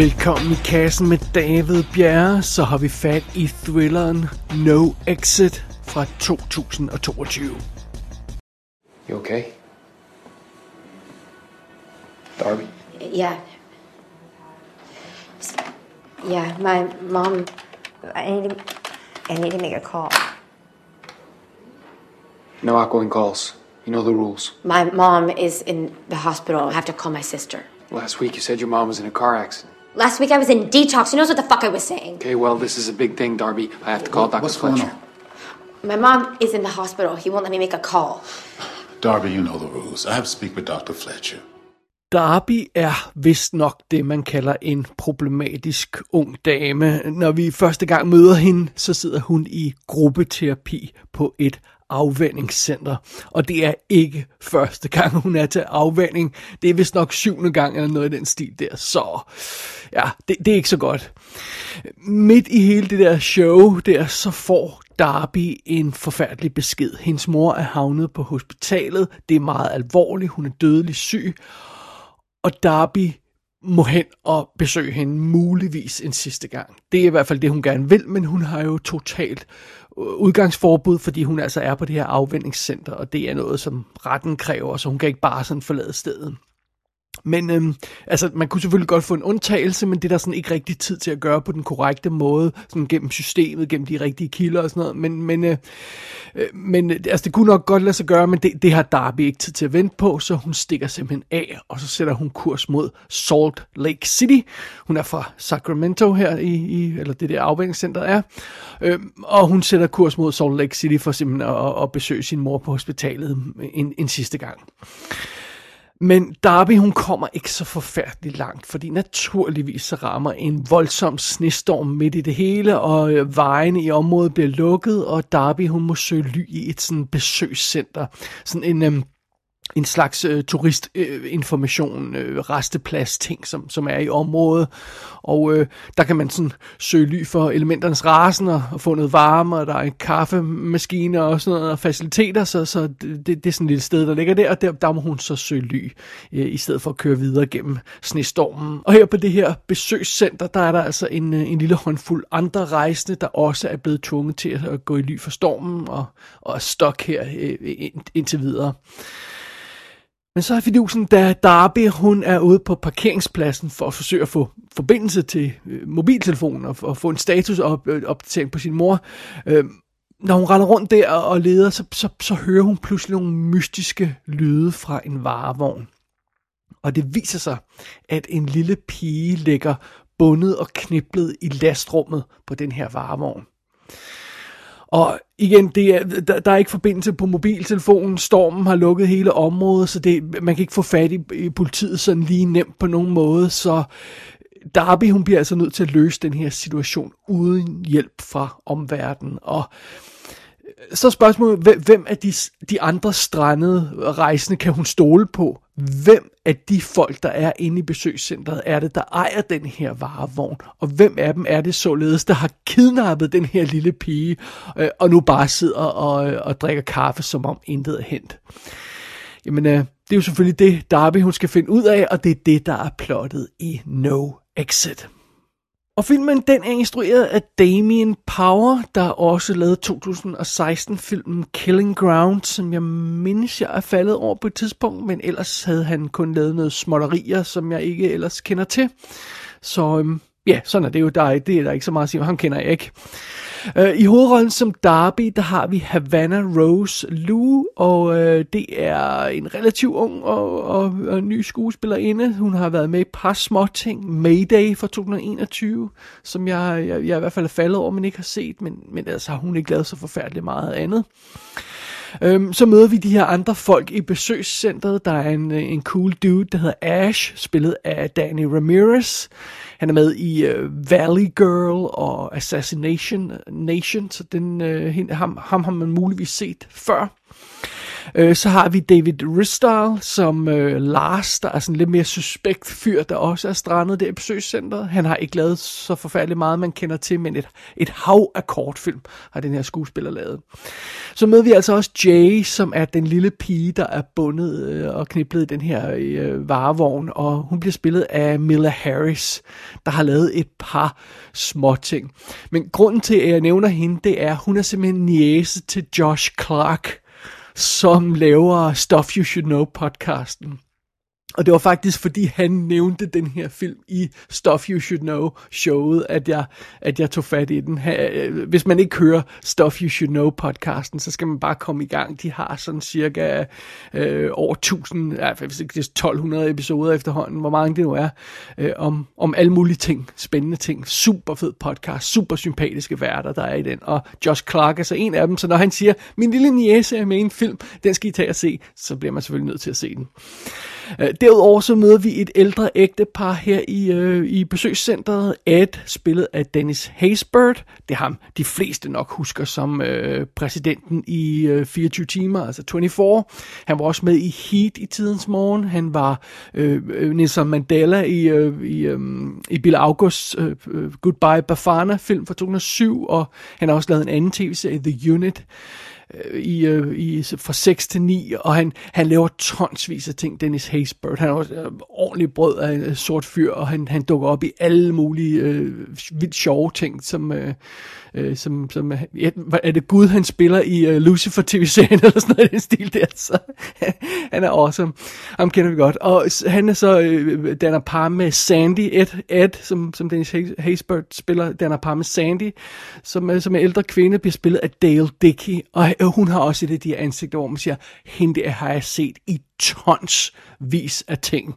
Velkommen i kassen med David Bjerre, så har vi fat i thrilleren No Exit fra 2022. You okay? Darby? Yeah. Yeah, my mom. I need to. I need to make a call. No outgoing calls. You know the rules. My mom is in the hospital. I have to call my sister. Last week you said your mom was in a car accident. Last week I was in detox. Who knows what the fuck I was saying? Okay, well, this is a big thing, Darby. I have to call Dr. What's Fletcher. going on? My mom is in the hospital. He won't let me make a call. Darby, you know the rules. I have to speak with Dr. Fletcher. Darby er vist nok det, man kalder en problematisk ung dame. Når vi første gang møder hende, så sidder hun i gruppeterapi på et afvendingscenter. Og det er ikke første gang, hun er til afvending. Det er vist nok syvende gang eller noget i den stil der. Så ja, det, det er ikke så godt. Midt i hele det der show der, så får Darby en forfærdelig besked. Hendes mor er havnet på hospitalet. Det er meget alvorligt. Hun er dødelig syg. Og Darby må hen og besøge hende muligvis en sidste gang. Det er i hvert fald det, hun gerne vil, men hun har jo totalt øh, udgangsforbud, fordi hun altså er på det her afvendingscenter, og det er noget, som retten kræver, så hun kan ikke bare sådan forlade stedet. Men øhm, altså, man kunne selvfølgelig godt få en undtagelse, men det er der sådan ikke rigtig tid til at gøre på den korrekte måde, sådan gennem systemet, gennem de rigtige kilder og sådan noget. Men, men, øh, øh men øh, altså, det kunne nok godt lade sig gøre, men det, det har Darby ikke tid til at vente på, så hun stikker simpelthen af, og så sætter hun kurs mod Salt Lake City. Hun er fra Sacramento her, i, i eller det der afvendingscenter er, øh, og hun sætter kurs mod Salt Lake City for simpelthen at, at besøge sin mor på hospitalet en, en sidste gang. Men Darby, hun kommer ikke så forfærdeligt langt, fordi naturligvis så rammer en voldsom snestorm midt i det hele, og øh, vejene i området bliver lukket, og Darby, hun må søge ly i et sådan besøgscenter. Sådan en... Øh, en slags øh, turistinformation, øh, resteplads ting, som, som er i området. Og øh, der kan man sådan søge ly for elementernes rasen og, og få noget varme, og der er en kaffemaskine og sådan noget, og faciliteter, så, så det, det er sådan et lille sted, der ligger der, og der, der må hun så søge ly, øh, i stedet for at køre videre gennem snestormen. Og her på det her besøgscenter, der er der altså en, øh, en lille håndfuld andre rejsende, der også er blevet tvunget til at gå i ly for stormen, og, og er stok her øh, ind, indtil videre. Men så er fidusen, da Darby hun er ude på parkeringspladsen for at forsøge at få forbindelse til øh, mobiltelefonen og, og få en statusopdatering øh, på sin mor. Øh, når hun render rundt der og leder, så, så, så hører hun pludselig nogle mystiske lyde fra en varevogn. Og det viser sig, at en lille pige ligger bundet og kniblet i lastrummet på den her varevogn. Og igen, det er, der, der er ikke forbindelse på mobiltelefonen. Stormen har lukket hele området, så det, man kan ikke få fat i, i politiet sådan lige nemt på nogen måde. Så Darby, hun bliver altså nødt til at løse den her situation uden hjælp fra omverdenen. Og så er spørgsmålet, hvem af de, de andre strandede rejsende kan hun stole på? Hvem af de folk, der er inde i besøgscentret, er det, der ejer den her varevogn? Og hvem af dem er det således, der har kidnappet den her lille pige, øh, og nu bare sidder og, øh, og drikker kaffe, som om intet er hent? Jamen, øh, det er jo selvfølgelig det, Darby hun skal finde ud af, og det er det, der er plottet i No Exit. Og filmen den er instrueret af Damien Power, der også lavede 2016-filmen Killing Ground, som jeg mindes, jeg er faldet over på et tidspunkt, men ellers havde han kun lavet noget småtterier, som jeg ikke ellers kender til. Så øhm, ja, sådan er det jo. Der er, det er der ikke så meget at sige, ham kender jeg ikke. Øh, I hovedrollen som Darby, der har vi Havana Rose Lou, og øh, det er en relativt ung og, og, og ny skuespillerinde. Hun har været med i et par små ting. Mayday fra 2021, som jeg, jeg, jeg i hvert fald er faldet over, men ikke har set, men, men altså har hun ikke lavet så forfærdeligt meget andet. Øhm, så møder vi de her andre folk i besøgscentret. Der er en, øh, en cool dude, der hedder Ash, spillet af Danny Ramirez. Han er med i uh, Valley Girl og Assassination Nation, så den, uh, ham, ham har man muligvis set før. Øh, så har vi David Ristal som øh, Lars, der er sådan lidt mere suspekt fyr, der også er strandet der i besøgscenteret. Han har ikke lavet så forfærdeligt meget, man kender til, men et, et hav af kortfilm har den her skuespiller lavet. Så møder vi altså også Jay, som er den lille pige, der er bundet øh, og kniblet i den her øh, varevogn, og hun bliver spillet af Mila Harris, der har lavet et par små ting. Men grunden til, at jeg nævner hende, det er, at hun er simpelthen niece til Josh Clark, som laver Stuff You Should Know podcasten. Og det var faktisk, fordi han nævnte den her film i Stuff You Should Know showet, at jeg, at jeg tog fat i den. Øh, hvis man ikke hører Stuff You Should Know podcasten, så skal man bare komme i gang. De har sådan cirka øh, over 1000, ja, hvis ikke det er 1200 episoder efterhånden, hvor mange det nu er, øh, om, om alle mulige ting, spændende ting. Super fed podcast, super sympatiske værter, der er i den. Og Josh Clark er så en af dem, så når han siger, min lille niece er med i en film, den skal I tage og se, så bliver man selvfølgelig nødt til at se den. Øh, derudover så møder vi et ældre ægtepar her i, øh, i besøgscentret. Ed, spillet af Dennis Haysbert. Det er ham, de fleste nok husker som øh, præsidenten i øh, 24 timer, altså 24. Han var også med i Heat i tidens morgen. Han var øh, øh Nelson Mandela i, øh, i, øh, i Bill Augusts øh, øh Goodbye Bafana film fra 2007, og han har også lavet en anden tv-serie, The Unit øh, i, øh, i, fra 6 til 9, og han, han laver tonsvis af ting, Dennis Haysbert. Han er også øh, ordentlig brød af en øh, sort fyr, og han, han dukker op i alle mulige øh, vildt sjove ting, som, øh, øh, som, som ja, er det Gud, han spiller i øh, Lucifer tv-serien, eller sådan noget i den stil der, så han er awesome. Ham kender vi godt. Og han er så, øh, danner par med Sandy, Ed, Ed som, som Dennis Haysbert spiller, danner par med Sandy, som, øh, som er ældre kvinde, bliver spillet af Dale Dickey, og øh, hun har også et af de her ansigter, hvor man siger, hende der har jeg set i tons vis af ting.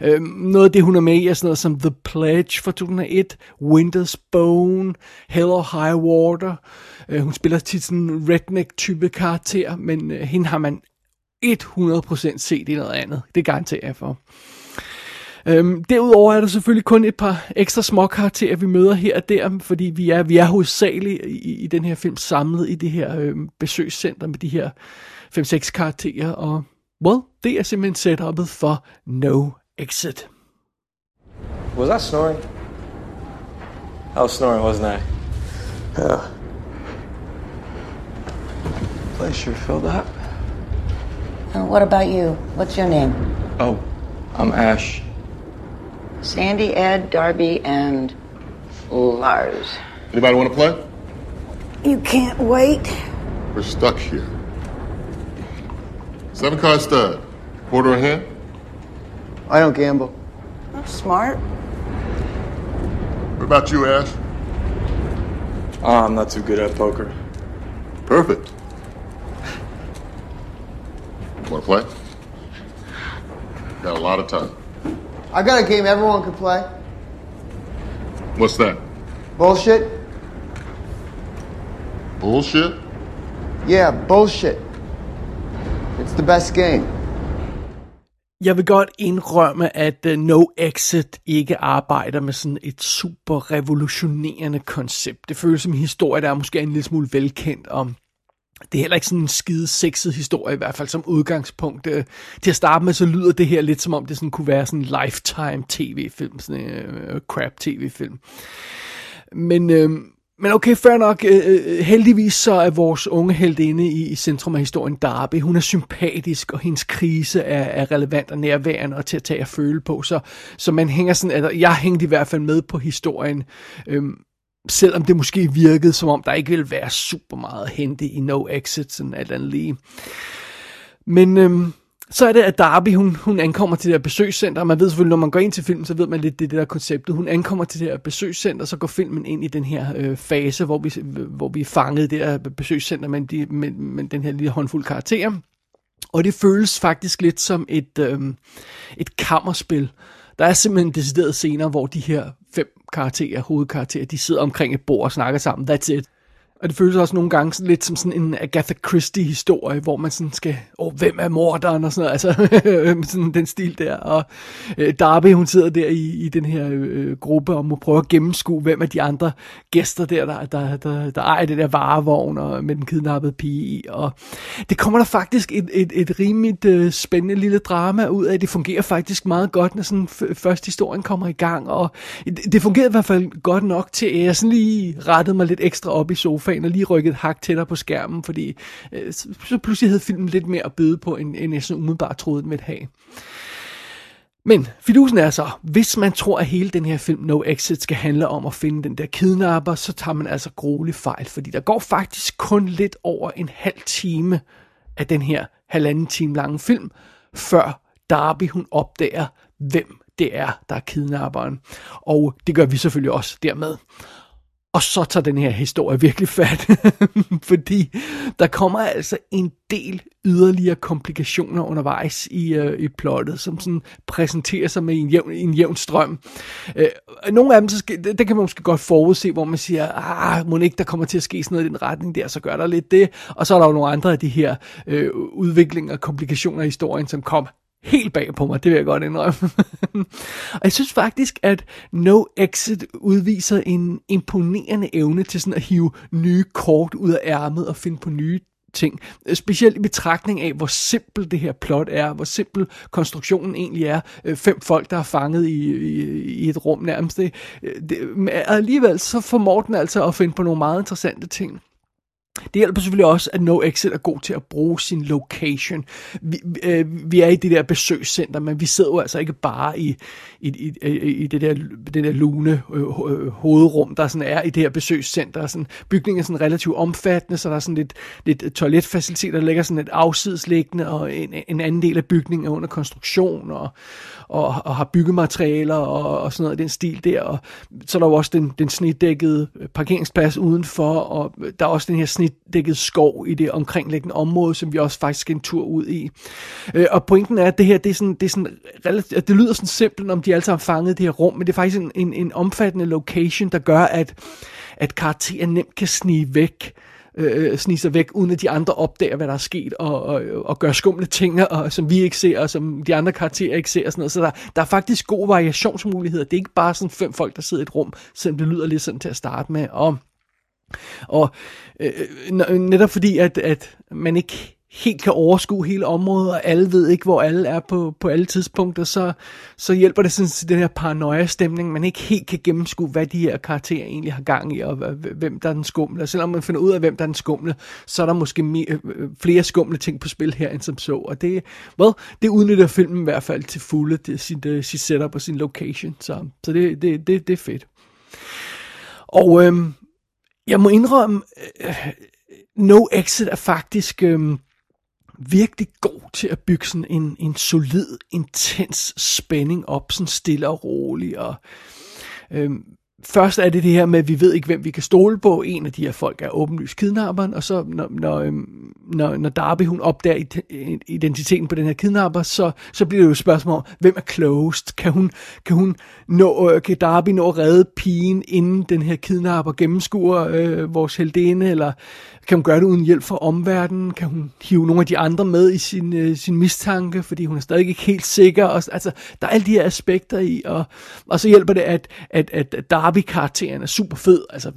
Øhm, noget af det, hun er med i, er sådan noget som The Pledge fra 2001, Winter's Bone, Hell or High Water. Øh, hun spiller tit sådan en redneck-type karakter, men øh, hende har man 100% set i noget andet. Det garanterer jeg for. Øhm, derudover er der selvfølgelig kun et par ekstra små karakterer, vi møder her og der, fordi vi er, vi er hovedsageligt i, i den her film samlet i det her øhm, besøgscenter med de her 5-6 karakterer, og well, det er simpelthen setupet for No Exit. Was I snoring? I was snoring, wasn't I? Yeah. Place sure filled up. Uh, what about you? What's your name? Oh, I'm Ash. Sandy, Ed, Darby, and Lars. Anybody want to play? You can't wait. We're stuck here. Seven card stud. Quarter a hand? I don't gamble. That's smart. What about you, Ash? Oh, I'm not too good at poker. Perfect. Want to play? Got a lot of time. I got a game everyone can play. What's that? Bullshit? Bullshit? Yeah, bullshit. It's the best game. Jeg vil godt indrømme, at øh, No Exit ikke arbejder med sådan et super revolutionerende koncept. Det føles som en historie, der er måske en lille smule velkendt om det er heller ikke sådan en skide sexet historie, i hvert fald som udgangspunkt. Øh, til at starte med, så lyder det her lidt som om, det sådan kunne være sådan en lifetime tv-film, sådan en uh, crap tv-film. Men, øh, men okay, fair nok. Øh, øh, øh, heldigvis så er vores unge heldinde i, i centrum af historien Darby. Hun er sympatisk, og hendes krise er, er relevant og nærværende og til at tage at føle på. Så, så man hænger sådan, altså, jeg hængte i hvert fald med på historien. Øhm, selvom det måske virkede, som om der ikke ville være super meget at hente i No Exit, sådan alt andet lige. Men øhm, så er det, at Darby, hun, hun ankommer til det her besøgscenter. Man ved selvfølgelig, når man går ind til filmen, så ved man lidt, det, det der konceptet. Hun ankommer til det her besøgscenter, så går filmen ind i den her øh, fase, hvor vi, hvor vi er fanget det her besøgscenter med, de, med, med den her lille håndfuld karakterer. Og det føles faktisk lidt som et, øh, et kammerspil. Der er simpelthen decideret scener, hvor de her fem karakterer, hovedkarakterer, de sidder omkring et bord og snakker sammen. That's it. Og det føles også nogle gange sådan lidt som sådan en Agatha Christie-historie, hvor man sådan skal, åh, hvem er morderen og sådan noget, altså sådan den stil der. Og øh, Darby, hun sidder der i, i den her øh, gruppe og må prøve at gennemskue, hvem af de andre gæster der, der, der, der, der ejer det der varevogn og med den kidnappede pige i. Og det kommer der faktisk et, et, et rimeligt øh, spændende lille drama ud af. Det fungerer faktisk meget godt, når sådan f- først historien kommer i gang. Og det, det fungerede i hvert fald godt nok til, at jeg sådan lige rettede mig lidt ekstra op i sofaen og lige rykket hak tættere på skærmen, fordi øh, så, så pludselig havde filmen lidt mere at byde på, end, end jeg sådan umiddelbart troede, den ville have. Men fidusen er så, hvis man tror, at hele den her film No Exit skal handle om at finde den der kidnapper, så tager man altså grueligt fejl, fordi der går faktisk kun lidt over en halv time af den her halvanden time lange film, før Darby hun opdager, hvem det er, der er kidnapperen. Og det gør vi selvfølgelig også dermed. Og så tager den her historie virkelig fat, fordi der kommer altså en del yderligere komplikationer undervejs i, øh, i plottet, som sådan præsenterer sig med en jævn, en jævn strøm. Øh, nogle af dem, så skal, det, det kan man måske godt forudse, hvor man siger, ah, må ikke der kommer til at ske sådan noget i den retning der, så gør der lidt det. Og så er der jo nogle andre af de her øh, udviklinger og komplikationer i historien, som kom helt bag på mig, det vil jeg godt indrømme. og jeg synes faktisk, at No Exit udviser en imponerende evne til sådan at hive nye kort ud af ærmet og finde på nye ting. Specielt i betragtning af, hvor simpelt det her plot er, hvor simpel konstruktionen egentlig er. Øh, fem folk, der er fanget i, i, i et rum nærmest. Det, øh, det, alligevel så formår den altså at finde på nogle meget interessante ting. Det hjælper selvfølgelig også, at No Exit er god til at bruge sin location. Vi, øh, vi er i det der besøgscenter, men vi sidder jo altså ikke bare i, i, i, i det, der, det der lune øh, øh, hovedrum, der sådan er i det her besøgscenter. Sådan, bygningen er sådan relativt omfattende, så der er sådan lidt, lidt toiletfaciliteter, der ligger sådan et afsidesliggende, og en, en anden del af bygningen er under konstruktion, og, og, og har byggematerialer og, og sådan noget den stil der. Og så er der jo også den, den snitdækkede parkeringsplads udenfor, og der er også den her snitdækket skov i det omkringliggende område, som vi også faktisk skal en tur ud i. Øh, og pointen er, at det her, det er sådan, det er sådan relativt, det lyder sådan simpelt, om de alle sammen fanget det her rum, men det er faktisk en, en, en omfattende location, der gør, at, at karakteren nemt kan snige væk øh, snige sig væk, uden at de andre opdager, hvad der er sket, og, og, og gør skumle ting, og, som vi ikke ser, og som de andre karakterer ikke ser, og sådan noget. Så der, der er faktisk gode variationsmuligheder. Det er ikke bare sådan fem folk, der sidder i et rum, selvom det lyder lidt sådan til at starte med. Og, og øh, øh netop fordi, at, at man ikke helt kan overskue hele området, og alle ved ikke, hvor alle er på, på alle tidspunkter, så, så hjælper det sådan til den her paranoia-stemning, man ikke helt kan gennemskue, hvad de her karakterer egentlig har gang i, og hvem der er den skumle. Og selvom man finder ud af, hvem der er den skumle, så er der måske mere, øh, øh, flere skumle ting på spil her, end som så. Og det, well, det udnytter filmen i hvert fald til fulde, det, sit, uh, sit setup og sin location. Så, så det, det, det, det er fedt. Og øhm, jeg må indrømme, øh, No Exit er faktisk... Øh, virkelig god til at bygge sådan en, en solid, intens spænding op, sådan stille og rolig. Og, øh, først er det det her med, at vi ved ikke, hvem vi kan stole på. En af de her folk er åbenlyst kidnapperen, og så når, når, øhm, når, når Darby hun opdager identiteten på den her kidnapper, så, så bliver det jo et spørgsmål om, hvem er closed? Kan hun, kan hun nå, øh, kan Darby nå at redde pigen, inden den her kidnapper gennemskuer øh, vores heldene, eller kan hun gøre det uden hjælp fra omverdenen? Kan hun hive nogle af de andre med i sin, øh, sin mistanke, fordi hun er stadig ikke helt sikker? Og, altså, der er alle de her aspekter i, og, og så hjælper det, at, at, at Darby-karakteren er super fed. Altså,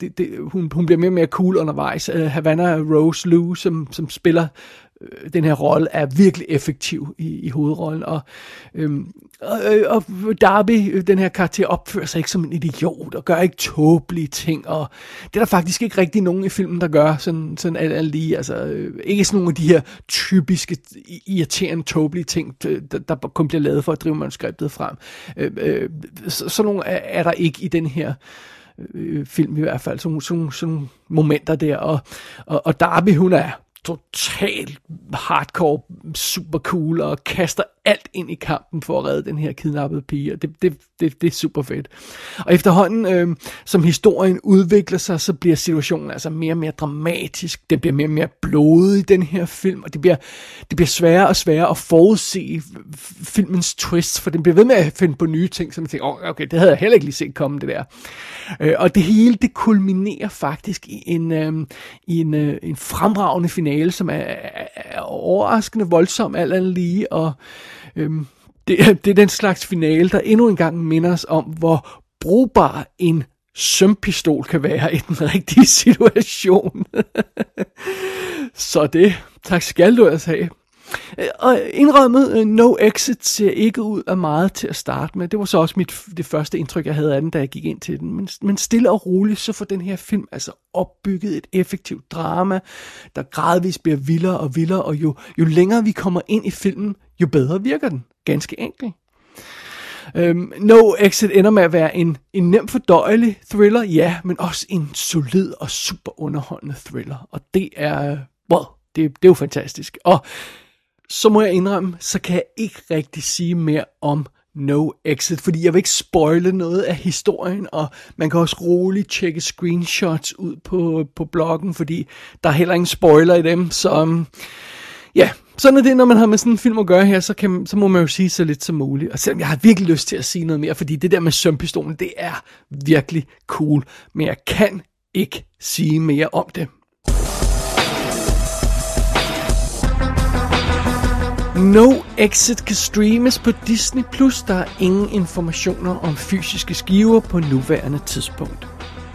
det, det, hun, hun bliver mere og mere cool undervejs. Uh, Havana Rose Lou, som, som spiller Øh, den her rolle er virkelig effektiv i, i hovedrollen, og, øhm, og, øh, og Darby, øh, den her karakter, opfører sig ikke som en idiot, og gør ikke tåbelige ting, og det er der faktisk ikke rigtig nogen i filmen, der gør sådan, sådan alt, alt lige, altså ikke sådan nogle af de her typiske, irriterende, tåbelige ting, der, der kun bliver lavet for at drive manuskriptet frem. Øh, øh, så, sådan nogle er, er der ikke i den her øh, film i hvert fald, sådan, sådan, momenter der, og, og, og Darby, hun er totalt hardcore, super cool, og kaster alt ind i kampen for at redde den her kidnappede pige, og det, det, det, det er super fedt. Og efterhånden, øh, som historien udvikler sig, så bliver situationen altså mere og mere dramatisk, det bliver mere og mere blodig i den her film, og det bliver, det bliver sværere og sværere at forudse filmens twists, for den bliver ved med at finde på nye ting, som man tænker, oh, okay, det havde jeg heller ikke lige set komme, det der. Øh, og det hele, det kulminerer faktisk i en, øh, i en, øh, en fremragende finale, som er, er, er overraskende voldsom, alt andet lige, og øh, det, det er den slags finale, der endnu en gang minder os om, hvor brugbar en sømpistol kan være i den rigtige situation. Så det, tak skal du altså have. Øh, og indrømmet, øh, No Exit ser ikke ud af meget til at starte med. Det var så også mit, det første indtryk, jeg havde af den, da jeg gik ind til den. Men, men stille og roligt, så får den her film altså opbygget et effektivt drama, der gradvist bliver vildere og vildere, og jo, jo længere vi kommer ind i filmen, jo bedre virker den. Ganske enkelt. Øhm, no Exit ender med at være en, en nem fordøjelig thriller, ja, men også en solid og super underholdende thriller. Og det er, wow, det, det er jo fantastisk. Og så må jeg indrømme, så kan jeg ikke rigtig sige mere om No Exit, fordi jeg vil ikke spoile noget af historien, og man kan også roligt tjekke screenshots ud på, på bloggen, fordi der er heller ingen spoiler i dem, så øhm, ja, sådan er det, når man har med sådan en film at gøre her, så, kan, så må man jo sige så lidt som muligt. Og selvom jeg har virkelig lyst til at sige noget mere, fordi det der med sømpistolen, det er virkelig cool, men jeg kan ikke sige mere om det. No Exit kan streames på Disney+. Plus. Der er ingen informationer om fysiske skiver på nuværende tidspunkt.